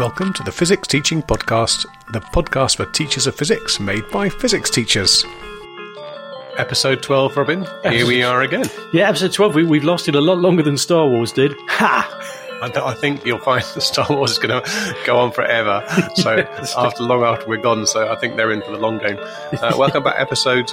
Welcome to the Physics Teaching Podcast, the podcast for teachers of physics made by physics teachers. Episode 12, Robin. Here we are again. Yeah, episode 12, we, we've lasted a lot longer than Star Wars did. Ha! I, th- I think you'll find the Star Wars is going to go on forever. So after long after we're gone, so I think they're in for the long game. Uh, welcome back, episode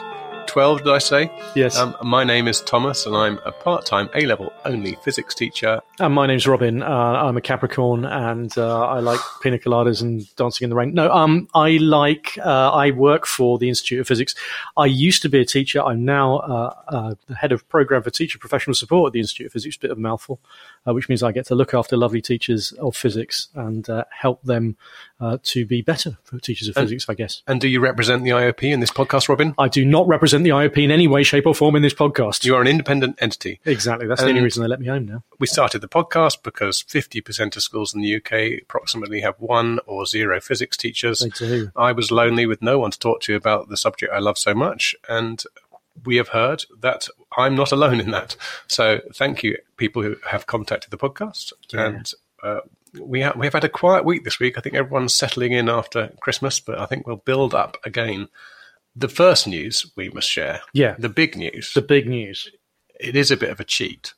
12, did I say? Yes. Um, my name is Thomas, and I'm a part time A level only physics teacher. And my name's Robin. Uh, I'm a Capricorn, and uh, I like pina coladas and dancing in the rain. No, um, I like. Uh, I work for the Institute of Physics. I used to be a teacher. I'm now uh, uh, the head of program for teacher professional support at the Institute of Physics. Bit of a mouthful, uh, which means I get to look after lovely teachers of physics and uh, help them uh, to be better for teachers of physics. I guess. And do you represent the IOP in this podcast, Robin? I do not represent the IOP in any way, shape, or form in this podcast. You are an independent entity. exactly. That's the only reason they let me home now. We started the podcast because 50% of schools in the UK approximately have one or zero physics teachers. They do. I was lonely with no one to talk to about the subject I love so much. And we have heard that I'm not alone in that. So thank you, people who have contacted the podcast. And uh, we, ha- we have had a quiet week this week. I think everyone's settling in after Christmas, but I think we'll build up again. The first news we must share, Yeah. the big news, The big news. it is a bit of a cheat,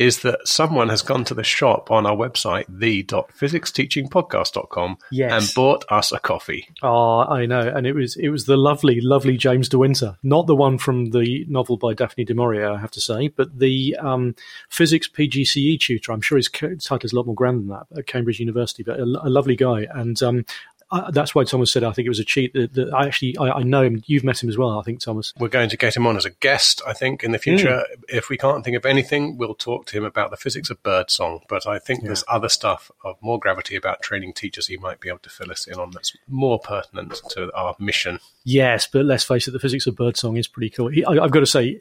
is that someone has gone to the shop on our website, the.physicsteachingpodcast.com, Yes. and bought us a coffee. Oh, I know, and it was it was the lovely, lovely James De Winter, not the one from the novel by Daphne du Maurier, I have to say, but the um, physics PGCE tutor. I'm sure his title is a lot more grand than that at Cambridge University, but a, a lovely guy, and um, I, that's why Thomas said I think it was a cheat. That, that I actually I, I know him. You've met him as well, I think, Thomas. We're going to get him on as a guest, I think, in the future. Hmm. If we can't think of anything, we'll talk to him about the physics of birdsong. But I think there's other stuff of more gravity about training teachers he might be able to fill us in on that's more pertinent to our mission. Yes, but let's face it, the physics of birdsong is pretty cool. He, I, I've got to say.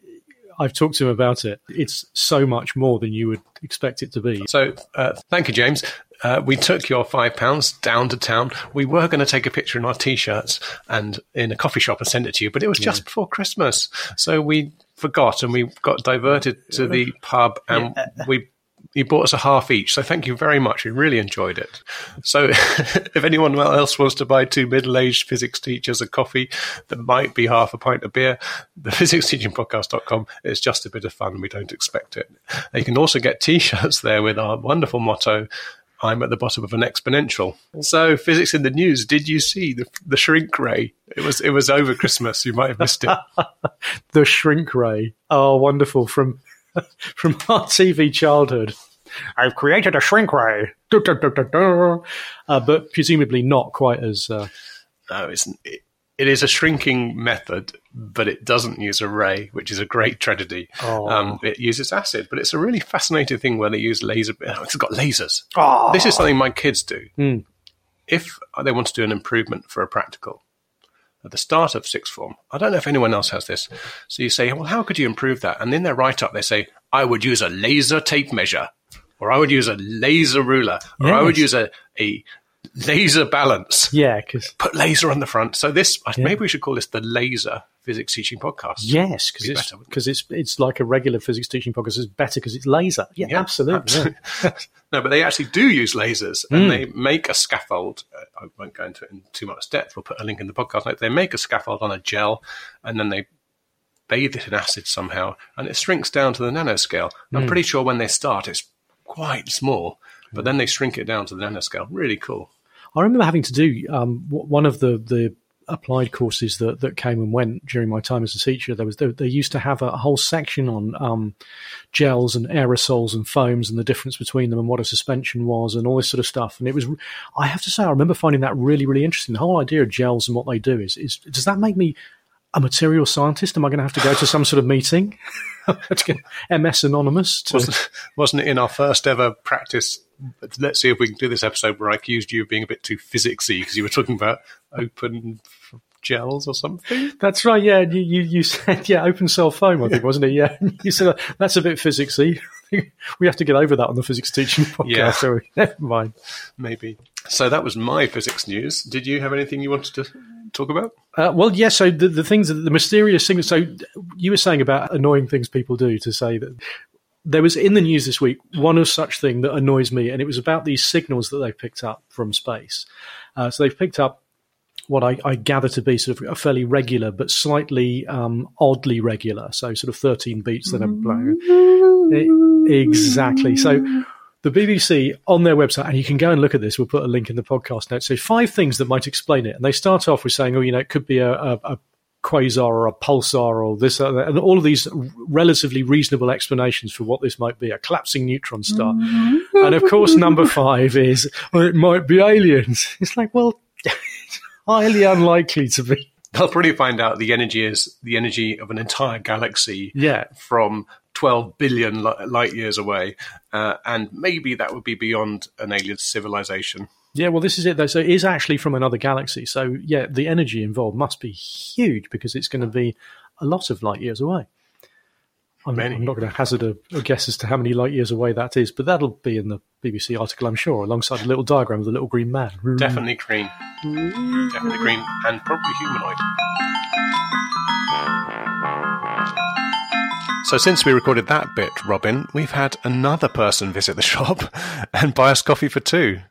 I've talked to him about it. It's so much more than you would expect it to be. So, uh, thank you, James. Uh, we took your five pounds down to town. We were going to take a picture in our t-shirts and in a coffee shop and send it to you, but it was just before Christmas, so we forgot and we got diverted to the pub and we. You bought us a half each, so thank you very much. We really enjoyed it. So, if anyone else wants to buy two middle-aged physics teachers a coffee that might be half a pint of beer, the physicsteachingpodcast.com is just a bit of fun. We don't expect it. You can also get t-shirts there with our wonderful motto, I'm at the bottom of an exponential. So, physics in the news. Did you see the, the shrink ray? It was it was over Christmas. You might have missed it. the shrink ray. Oh, wonderful from from our TV childhood. I've created a shrink ray. Uh, but presumably not quite as. Uh, No, it's it, it is a shrinking method, but it doesn't use a ray, which is a great tragedy. Oh. Um, it uses acid, but it's a really fascinating thing where they use laser. oh, It's got lasers. oh, This is something my kids do. Hmm. If they want to do an improvement for a practical at the start of sixth form, I don't know if anyone else has this. So you say, well, how could you improve that? And in their write up, they say, I would use a laser tape measure, or I would use a laser ruler, or I would use a, a laser balance. yeah, because Put laser on the front. So this, maybe we should call this the laser physics teaching podcast. yes, because Be it's it? because it's it's like a regular physics teaching podcast. It's better because it's laser. Yeah, Yeah, absolutely. yeah. no, but they actually do use lasers and hmm. they make a scaffold. I won't go into it in too much depth. We'll put a link in the podcast note. They make a scaffold on a gel and then they bathe it in acid somehow and it shrinks down to the nanoscale. I'm pretty sure when they start, it's quite small, but then they shrink it down to the nanoscale. Really cool. I remember having to do um, one of the, the applied courses that, that came and went during my time as a teacher. There was they, they used to have a whole section on um, gels and aerosols and foams and the difference between them and what a suspension was and all this sort of stuff. And it was, I have to say, I remember finding that really really interesting. The whole idea of gels and what they do is is does that make me a material scientist? Am I going to have to go to some sort of meeting? MS Anonymous to Wasn't, wasn't it in our first ever practice? Let's see if we can do this episode where I accused you of being a bit too physicsy because you were talking about open gels or something. That's right. Yeah, you, you, you said yeah, open cell foam. I think wasn't it? Yeah, you said that's a bit physicsy. we have to get over that on the physics teaching podcast. Yeah. So never mind. Maybe. So that was my physics news. Did you have anything you wanted to talk about? Uh, well, yeah. So the, the things, the mysterious things. So you were saying about annoying things people do to say that there was in the news this week one of such thing that annoys me, and it was about these signals that they've picked up from space. Uh, so they've picked up what I, I, gather to be sort of a fairly regular but slightly um, oddly regular, so sort of 13 beats that are exactly. So the BBC on their website, and you can go and look at this. We'll put a link in the podcast notes. So five things that might explain it, and they start off with saying, "Oh, you know, it could be a, a, a quasar or a pulsar or this or and all of these relatively reasonable explanations for what this might be a collapsing neutron star mm-hmm. and of course number five is well, it might be aliens it's like well highly unlikely to be they'll probably find out the energy is the energy of an entire galaxy yeah. from 12 billion light years away uh, and maybe that would be beyond an alien civilization yeah, well, this is it though. So it is actually from another galaxy. So yeah, the energy involved must be huge because it's going to be a lot of light years away. I'm, I'm not going to hazard a, a, guess as to how many light years away that is, but that'll be in the BBC article, I'm sure, alongside a little diagram of the little green man. Definitely green. Definitely green and probably humanoid. So, since we recorded that bit, Robin, we've had another person visit the shop and buy us coffee for two.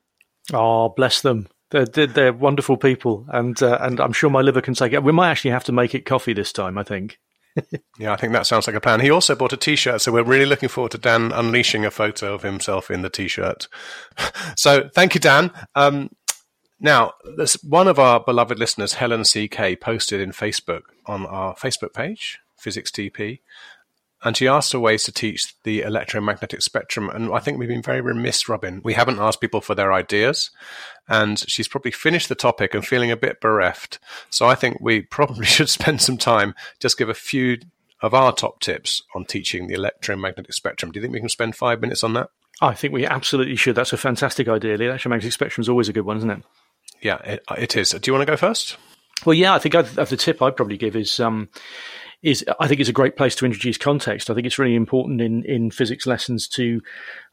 Oh, bless them. They're, they're wonderful people, and uh, and I'm sure my liver can take it. We might actually have to make it coffee this time. I think. yeah, I think that sounds like a plan. He also bought a T-shirt, so we're really looking forward to Dan unleashing a photo of himself in the T-shirt. so, thank you, Dan. Um, now, there's one of our beloved listeners, Helen CK, posted in Facebook on our Facebook page, Physics TP, and she asked for ways to teach the electromagnetic spectrum. And I think we've been very remiss, Robin. We haven't asked people for their ideas. And she's probably finished the topic and feeling a bit bereft. So I think we probably should spend some time, just give a few of our top tips on teaching the electromagnetic spectrum. Do you think we can spend five minutes on that? I think we absolutely should. That's a fantastic idea. The electromagnetic spectrum is always a good one, isn't it? Yeah, it, it is. Do you want to go first? Well, yeah, I think I'd, the tip I'd probably give is um, is I think it's a great place to introduce context. I think it's really important in, in physics lessons to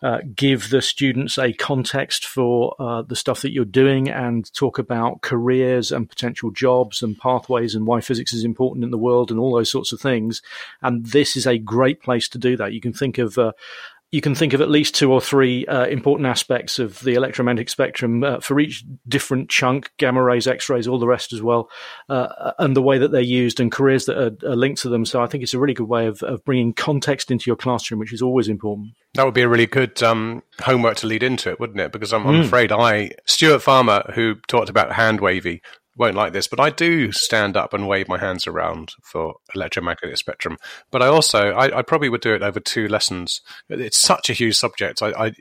uh, give the students a context for uh, the stuff that you're doing and talk about careers and potential jobs and pathways and why physics is important in the world and all those sorts of things. And this is a great place to do that. You can think of uh, you can think of at least two or three uh, important aspects of the electromagnetic spectrum uh, for each different chunk gamma rays, X rays, all the rest as well, uh, and the way that they're used and careers that are, are, linked to them. So I think it's a really good way of, of bringing context into your classroom, which is always important. That would be a really good um, homework to lead into it, wouldn't it? Because I'm, I'm mm. afraid I, Stuart Farmer, who talked about hand wavy, won't like this, but I do stand up and wave my hands around for electromagnetic spectrum. But I also, I, I probably would do it over two lessons. It's such a huge subject. I, I,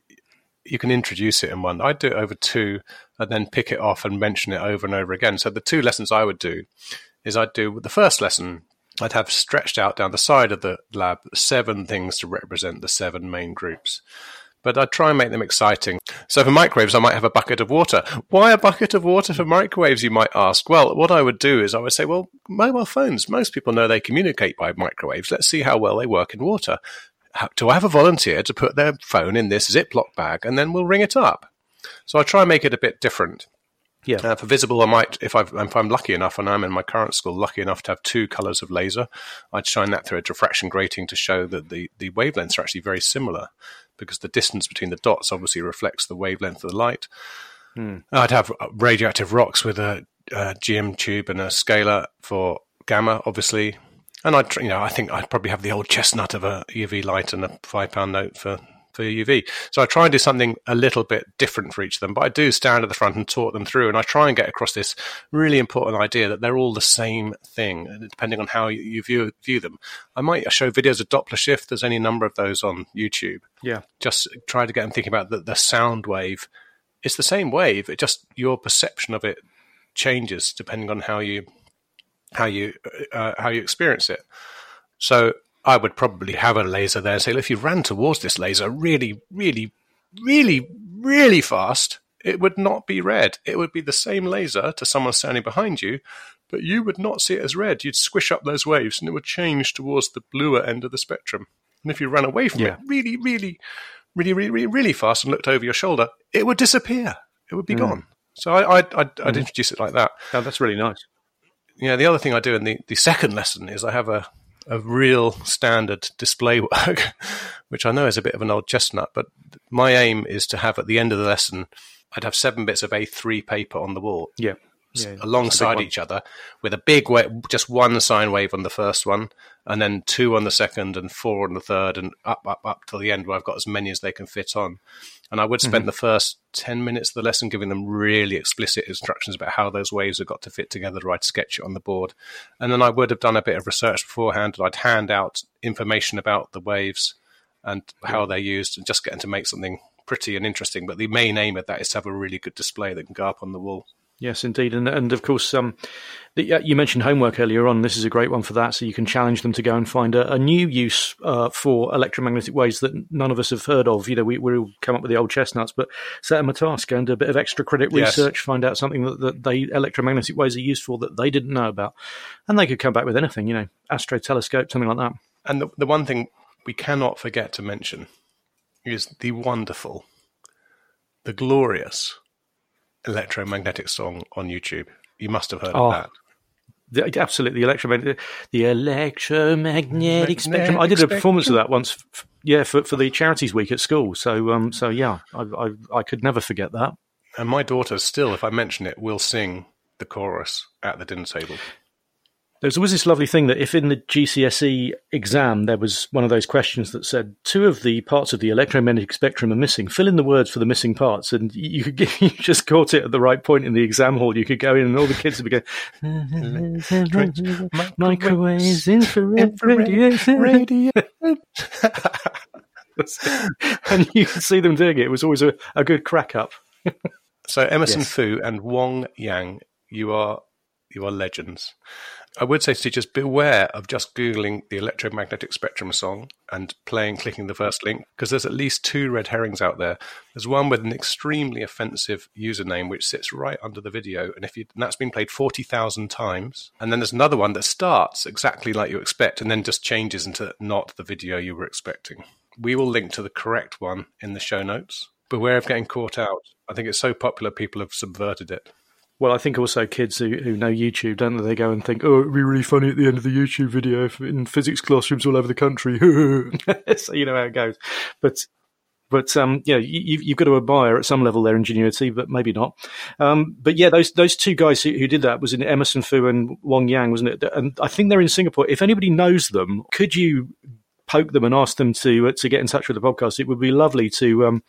you can introduce it in one. I'd do it over two and then pick it off and mention it over and over again. So the two lessons I would do is I'd do the first lesson. I'd have stretched out down the side of the lab seven things to represent the seven main groups but I try and make them exciting. So for microwaves, I might have a bucket of water. Why a bucket of water for microwaves, you might ask? Well, what I would do is I would say, well, mobile phones, most people know they communicate by microwaves. Let's see how well they work in water. Do I have a volunteer to put their phone in this Ziploc bag and then we'll ring it up? So I try and make it a bit different. Yeah. Uh, for visible, I might, if, i am lucky enough, and I'm in my current school, lucky enough to have two colors of laser, I'd shine that through a diffraction grating to show that the, the wavelengths are actually very similar because the distance between the dots obviously reflects the wavelength of the light. Hmm. I'd have radioactive rocks with a, a GM tube and a scaler for gamma, obviously. And I'd, you know, I think I'd probably have the old chestnut of a UV light and a five pound note for for UV. So I try and do something a little bit different for each of them, but I do stand at the front and talk them through, and I try and get across this really important idea that they're all the same thing, depending on how you view view them. I might show videos of Doppler shift. There's any number of those on YouTube. Yeah, just try to get them thinking about the, the sound wave. It's the same wave. It just your perception of it changes depending on how you how you uh, how you experience it. So I would probably have a laser there and say, if you ran towards this laser really, really, really, really fast, it would not be red. It would be the same laser to someone standing behind you, but you would not see it as red. You'd squish up those waves and it would change towards the bluer end of the spectrum. And if you ran away from yeah. it really, really, really, really, really, really fast and looked over your shoulder, it would disappear. It would be mm. gone. So I, would I'd, I'd mm. introduce it like that. Oh, that's really nice. Yeah, the other thing I do in the, the second lesson is I have a of real standard display work, which I know is a bit of an old chestnut, but my aim is to have at the end of the lesson, I'd have seven bits of A3 paper on the wall. Yeah. Yeah, alongside each other with a big wave, just one sine wave on the first one, and then two on the second, and four on the third, and up, up, up till the end where I've got as many as they can fit on. And I would spend mm-hmm. the first 10 minutes of the lesson giving them really explicit instructions about how those waves have got to fit together. I'd sketch it on the board. And then I would have done a bit of research beforehand, and I'd hand out information about the waves and how they're used, and just getting to make something pretty and interesting. But the main aim of that is to have a really good display that can go up on the wall. Yes, indeed, and and of course, um, the, uh, you mentioned homework earlier on. This is a great one for that. So you can challenge them to go and find a, a new use uh, for electromagnetic waves that none of us have heard of. You know, we we come up with the old chestnuts, but set them a task and a bit of extra credit research, yes. find out something that, that they electromagnetic waves are used for that they didn't know about, and they could come back with anything. You know, astro telescope, something like that. And the, the one thing we cannot forget to mention is the wonderful, the glorious electromagnetic song on YouTube. You must have heard oh, of that. The, absolutely, the electromagnetic, the electromagnetic spectrum. I did a performance of that once, yeah, for, for the charities week at school. So, um, so yeah, I, I, I could never forget that. And my daughter still, if I mention it, will sing the chorus at the dinner table. There's always this lovely thing that if in the GCSE exam there was one of those questions that said two of the parts of the electromagnetic spectrum are missing, fill in the words for the missing parts, and you could get, you just caught it at the right point in the exam hall. You could go in and all the kids would be going microwaves, infrared, radiation, radiation. and you could see them doing it. It was always a, a good crack up. so Emerson yes. Fu and Wong Yang, you are you are legends. I would say to teachers, beware of just Googling the electromagnetic spectrum song and playing, clicking the first link, because there's at least two red herrings out there. There's one with an extremely offensive username which sits right under the video, and if you, and that's been played 40,000 times. And then there's another one that starts exactly like you expect and then just changes into not the video you were expecting. We will link to the correct one in the show notes. Beware of getting caught out. I think it's so popular, people have subverted it. Well, I think also kids who, who know YouTube, don't they? They go and think, oh, it'd be really funny at the end of the YouTube video in physics classrooms all over the country. so you know how it goes. But but um, yeah, you, you've got to admire at some level their ingenuity, but maybe not. Um, but yeah, those those two guys who, who, did that was in Emerson Fu and Wong Yang, wasn't it? And I think they're in Singapore. If anybody knows them, could you poke them and ask them to uh, to get in touch with the podcast, it would be lovely to um,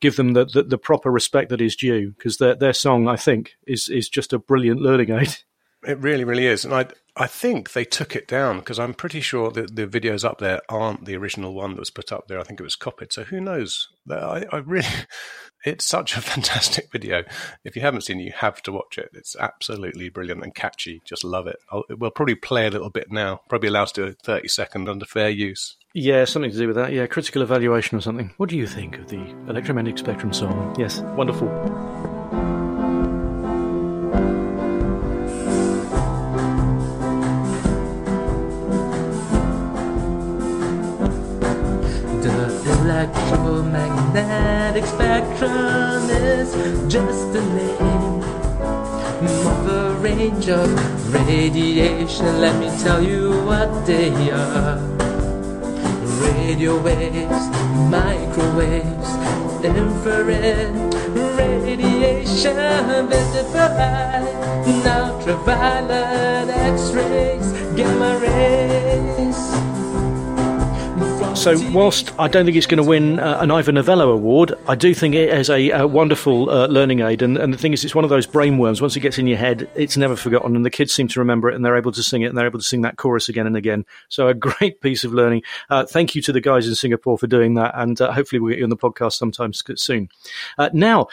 give them the, the, the, proper respect that is due because their their song, I think, is is just a brilliant learning aid. It really, really is, and I I think they took it down because I'm pretty sure that the videos up there aren't the original one that was put up there. I think it was copied. So who knows? I, I really, it's such a fantastic video. If you haven't seen it, you have to watch it. It's absolutely brilliant and catchy. Just love it. I'll, we'll probably play a little bit now. Probably allow us to do a 30 second under fair use. Yeah, something to do with that. Yeah, critical evaluation or something. What do you think of the electromagnetic spectrum song? Yes, wonderful. Of radiation. Let me tell you what they are. Radio waves, microwaves, infrared radiation, visible light, ultraviolet X-rays, gamma So, whilst I don't think it's going to win uh, an Ivor Novello award, I do think it is a, a wonderful uh, learning aid. And, and, the thing is, it's one of those brainworms. Once it gets in your head, it's never forgotten. And the kids seem to remember it and they're able to sing it and they're able to sing that chorus again and again. So, a great piece of learning. Uh, thank you to the guys in Singapore for doing that. And uh, hopefully, we'll get you on the podcast sometime soon. Uh, now,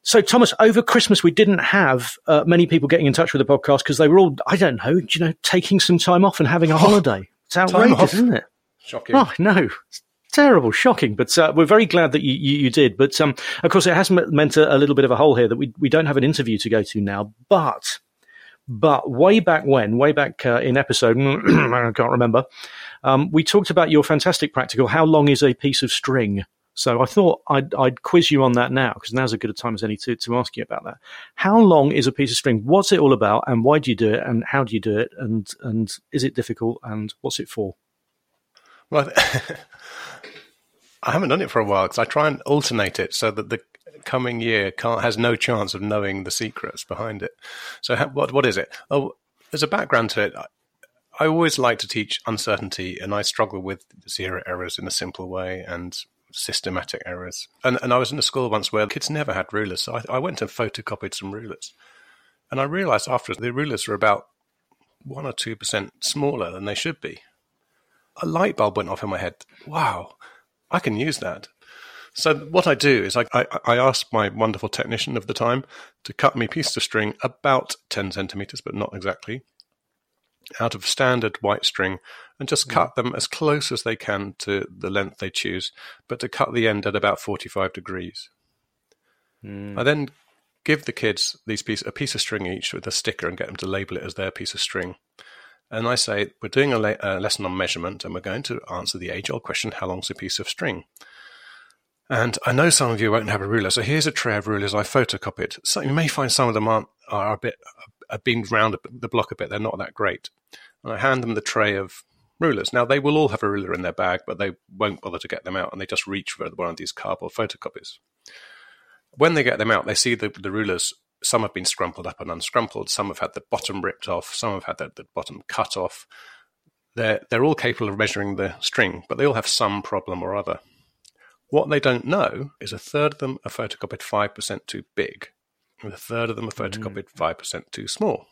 so, Thomas, over Christmas, we didn't have uh, many people getting in touch with the podcast because they were all, I don't know, you know, taking some time off and having a holiday. It's outrageous, isn't it? Shocking. Oh, no. terrible, shocking, but uh, we're very glad that you, you, you did. But um, of course, it has meant a, a, little bit of a hole here that we, we don't have an interview to go to now. But but way back when, way back uh, in episode, I can't remember, um, we talked about your fantastic practical. How long is a piece of string? So I thought I'd, I'd quiz you on that now because now's as good a time as any to, to ask you about that. How long is a piece of string? What's it all about, and why do you do it, and how do you do it, and and is it difficult, and what's it for? Well, I haven't done it for a while because I try and alternate it so that the coming year has no chance of knowing the secrets behind it. So, what what is it? Oh, there's a background to it. I always like to teach uncertainty, and I struggle with zero errors in a simple way and systematic errors. And, and I was in a school once where kids never had rulers, so I, I went and photocopied some rulers. And I realized after the rulers were about one or two percent smaller than they should be. A light bulb went off in my head. Wow, I can use that. So what I do is I, I, I ask my wonderful technician of the time to cut me pieces of string about 10 centimeters, but not exactly, out of standard white string and just cut them as close as they can to the length they choose, but to cut the end at about 45 degrees. Mm. I then give the kids these piece, a piece of string each with a sticker and get them to label it as their piece of string. And I say, we're doing a, le- a lesson on measurement and we're going to answer the age old question how long's a piece of string? And I know some of you won't have a ruler, so here's a tray of rulers I photocopied. So you may find some of them aren't are a bit have been round the block a bit. They're not that great. And I hand them the tray of rulers. Now they will all have a ruler in their bag, but they won't bother to get them out, and they just reach for one of these cardboard photocopies. When they get them out, they see the, the rulers. Some have been scrumpled up and unscrumpled. Some have had the bottom ripped off. Some have had the, the bottom cut off. They're they're all capable of measuring the string, but they all have some problem or other. What they don't know is a third of them are photocopied 5% too big, and a third of them are mm. photocopied mm. 5% too small.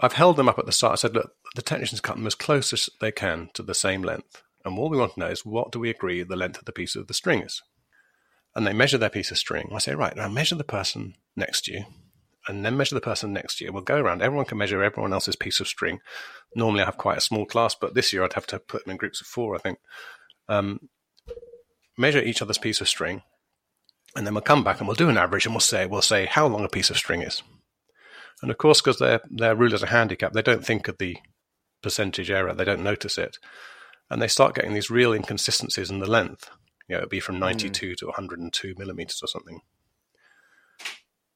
I've held them up at the start. I said, look, the technicians cut them as close as they can to the same length. And all we want to know is what do we agree the length of the piece of the string is? And they measure their piece of string. I say, right, now measure the person next to you, and then measure the person next to you. We'll go around. Everyone can measure everyone else's piece of string. Normally, I have quite a small class, but this year I'd have to put them in groups of four, I think. Um, measure each other's piece of string, and then we'll come back and we'll do an average and we'll say we'll say how long a piece of string is. And of course, because their their rulers are handicapped, they don't think of the percentage error. They don't notice it, and they start getting these real inconsistencies in the length. You know, it'd be from 92 mm. to 102 millimeters or something.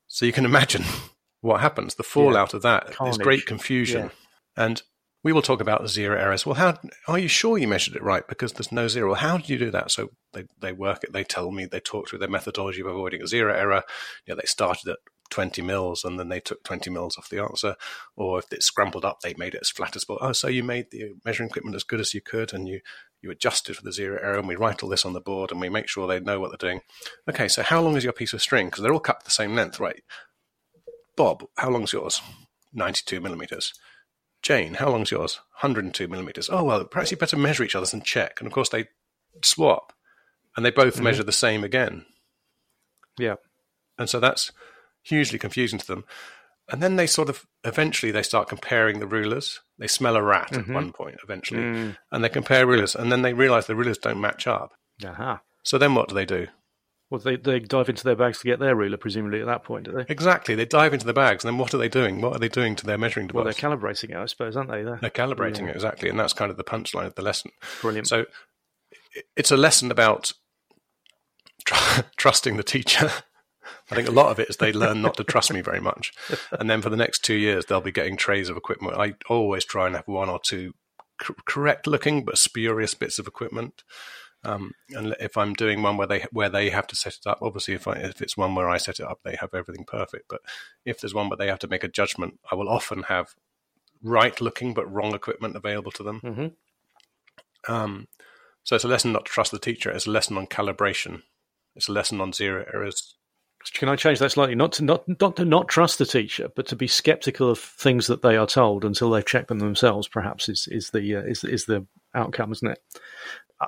So you can imagine what happens. The fallout yeah. of that Carnage. is great confusion. Yeah. And we will talk about zero errors. Well, how are you sure you measured it right? Because there's no zero. Well, how did you do that? So they, they work it. They tell me they talk through their methodology of avoiding a zero error. You know, they started at 20 mils and then they took 20 mils off the answer. Or if it's scrambled up, they made it as flat as possible. Oh, so you made the measuring equipment as good as you could and you, you adjusted for the zero error and we write all this on the board and we make sure they know what they're doing. Okay, so how long is your piece of string? Because they're all cut the same length, right? Bob, how long's yours? 92 millimeters. Jane, how long's yours? 102 millimeters. Oh, well, perhaps you better measure each other's and check. And of course, they swap and they both mm-hmm. measure the same again. Yeah. And so that's hugely confusing to them. And then they sort of eventually they start comparing the rulers. They smell a rat mm-hmm. at one point eventually, mm. and they compare rulers, and then they realize the rulers don't match up. Uh-huh. So then what do they do? Well, they, they dive into their bags to get their ruler, presumably, at that point, do they? Exactly. They dive into the bags, and then what are they doing? What are they doing to their measuring device? Well, they're calibrating it, I suppose, aren't they? They're, they're calibrating yeah. it, exactly. And that's kind of the punchline of the lesson. Brilliant. So it's a lesson about tr- trusting the teacher. I think a lot of it is they learn not to trust me very much. And then for the next two years, they'll be getting trays of equipment. I always try and have one or two correct looking but spurious bits of equipment. Um, and if I'm doing one where they where they have to set it up, obviously if I, if it's one where I set it up, they have everything perfect. But if there's one where they have to make a judgment, I will often have right looking but wrong equipment available to them. Mm-hmm. Um, so it's a lesson not to trust the teacher. It's a lesson on calibration. It's a lesson on zero errors. Can I change that slightly? Not to not not to not trust the teacher, but to be skeptical of things that they are told until they've checked them themselves. Perhaps is is the uh, is is the outcome, isn't it?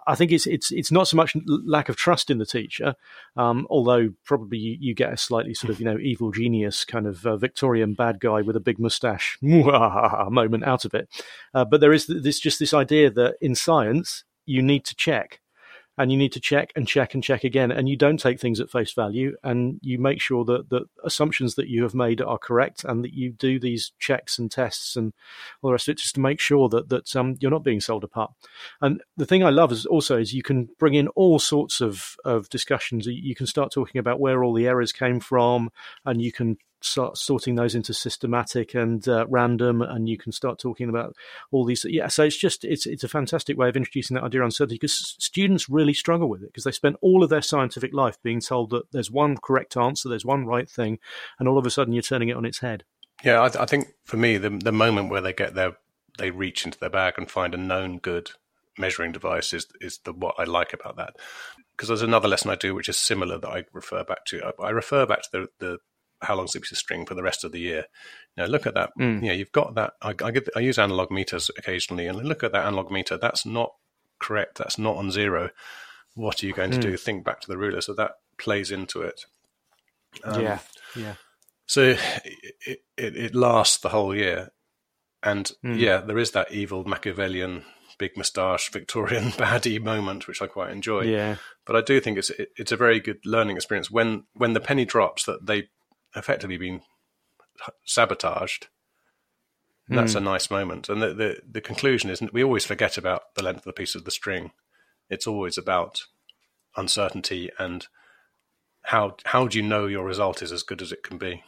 I think it's it's it's not so much lack of trust in the teacher, um, although probably you, you, get a slightly sort of you know evil genius kind of uh, Victorian bad guy with a big moustache moment out of it. Uh, but there is this just this idea that in science you need to check, and you need to check and check and check again. And you don't take things at face value, and you make sure that the assumptions that you have made are correct, and that you do these checks and tests and all the rest of it just to make sure that that um, you're not being sold apart. And the thing I love is also is you can bring in all sorts of of discussions. You can start talking about where all the errors came from, and you can start sorting those into systematic and uh, random, and you can start talking about all these. Yeah, so it's just it's it's a fantastic way of introducing that idea of uncertainty because students really struggle with it because they spend all of their scientific life being told that there's one correct answer, there's one right thing, and all of a sudden you're turning it on its head. Yeah, I, I think for me, the the moment where they get their they reach into their bag and find a known good measuring device is is the what I like about that. Because there's another lesson I do which is similar that I refer back to. I, I refer back to the, the how a piece of string for the rest of the year. Now look at that. Mm. Know, you've got that. I, I, get, I use analog meters occasionally, and look at that analog meter. That's not correct. That's not on zero. What are you going to mm. do? Think back to the ruler. So that plays into it. Um, yeah, yeah. So it, it, it lasts the whole year, and mm. yeah, there is that evil Machiavellian big moustache Victorian baddie moment, which I quite enjoy. Yeah. But I do think it's it, it's a very good learning experience when when the penny drops that they effectively been sabotaged. Mm. That's a hmm. nice moment. And the, the, the conclusion is we always forget about the length of the piece of the string. It's always about uncertainty and how how do you know your result is as good as it can be.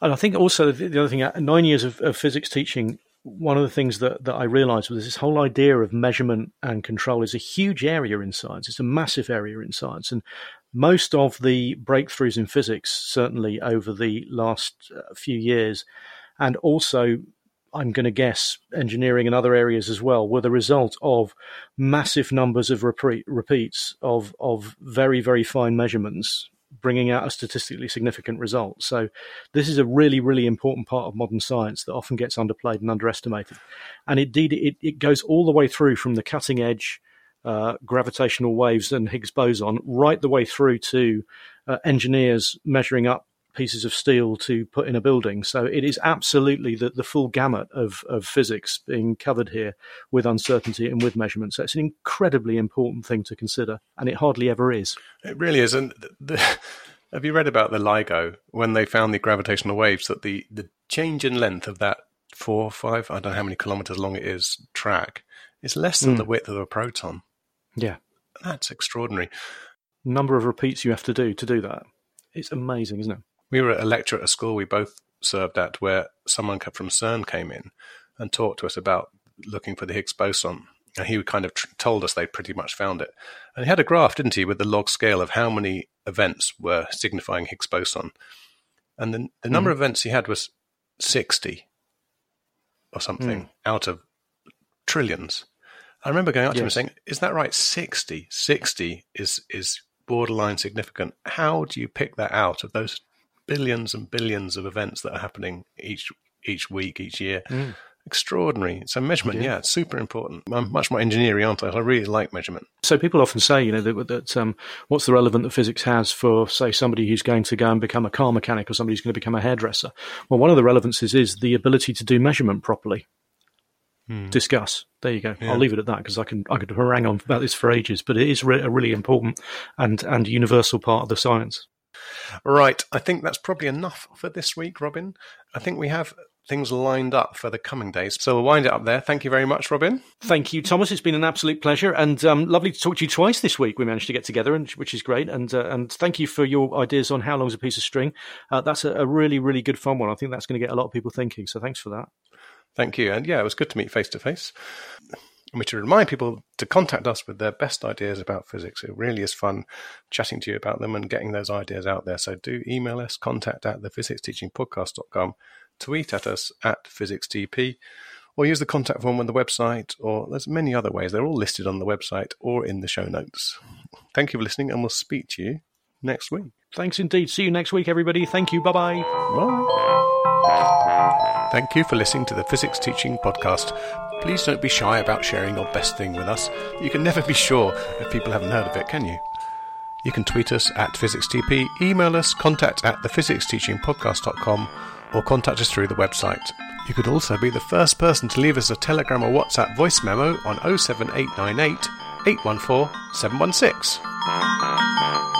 And I think also the, the other thing, uh, nine years of, of, physics teaching, one of the things that, that I realized was this whole idea of measurement and control is a huge area in science. It's a massive area in science. And most of the breakthroughs in physics, certainly over the last uh, few years, and also I'm going to guess engineering and other areas as well, were the result of massive numbers of repeat, repeats of of very very fine measurements, bringing out a statistically significant result. So this is a really really important part of modern science that often gets underplayed and underestimated, and indeed it, it goes all the way through from the cutting edge uh, gravitational waves and Higgs boson, right the way through to uh, engineers measuring up pieces of steel to put in a building. So it is absolutely the, the full gamut of, of physics being covered here with uncertainty and with measurement. So it's an incredibly important thing to consider, and it hardly ever is. It really is. And the, have you read about the LIGO when they found the gravitational waves that the, the change in length of that four, or five, I don't know how many kilometers long it is track is less than mm. the width of a proton. Yeah. That's extraordinary. Number of repeats you have to do to do that. It's amazing, isn't it? We were at a lecture at a school we both served at where someone from CERN came in and talked to us about looking for the Higgs boson. And he kind of tr- told us they'd pretty much found it. And he had a graph, didn't he, with the log scale of how many events were signifying Higgs boson. And the, the number mm. of events he had was 60 or something mm. out of trillions. I remember going up yes. to him and saying, "Is that right? 60. 60 is is borderline significant. How do you pick that out of those billions and billions of events that are happening each each week, each year?" Mm. Extraordinary. So measurement, yeah. yeah, it's super important. I'm much more engineering, aren't I? I really like measurement. So people often say, you know, that, that um, what's the relevance that physics has for, say, somebody who's going to go and become a car mechanic or somebody who's going to become a hairdresser? Well, one of the relevances is the ability to do measurement properly hmm. discuss. There you go. Yeah. I'll leave it at that because I can I could harangue on about this for ages, but it is re- a really important and and universal part of the science. Right. I think that's probably enough for this week, Robin. I think we have things lined up for the coming days. So we'll wind it up there. Thank you very much, Robin. Thank you, Thomas. It's been an absolute pleasure and um, lovely to talk to you twice this week. We managed to get together, and, which is great. And uh, and thank you for your ideas on how long's a piece of string. Uh, that's a, a really, really good fun one. I think that's going to get a lot of people thinking. So thanks for that. Thank you. And yeah, it was good to meet face to face. And we should remind people to contact us with their best ideas about physics. It really is fun chatting to you about them and getting those ideas out there. So do email us, contact at the physicsteachingpodcast.com, tweet at us at physicstp, or use the contact form on the website, or there's many other ways. They're all listed on the website or in the show notes. Thank you for listening, and we'll speak to you next week. Thanks indeed. See you next week, everybody. Thank you. Bye-bye. Bye. Thank you for listening to the Physics Teaching Podcast. Please don't be shy about sharing your best thing with us. You can never be sure if people haven't heard of it, can you? You can tweet us at PhysicsTP, email us, contact at thephysics.teachingpodcast.com, or contact us through the website. You could also be the first person to leave us a Telegram or WhatsApp voice memo on 07898 814 716.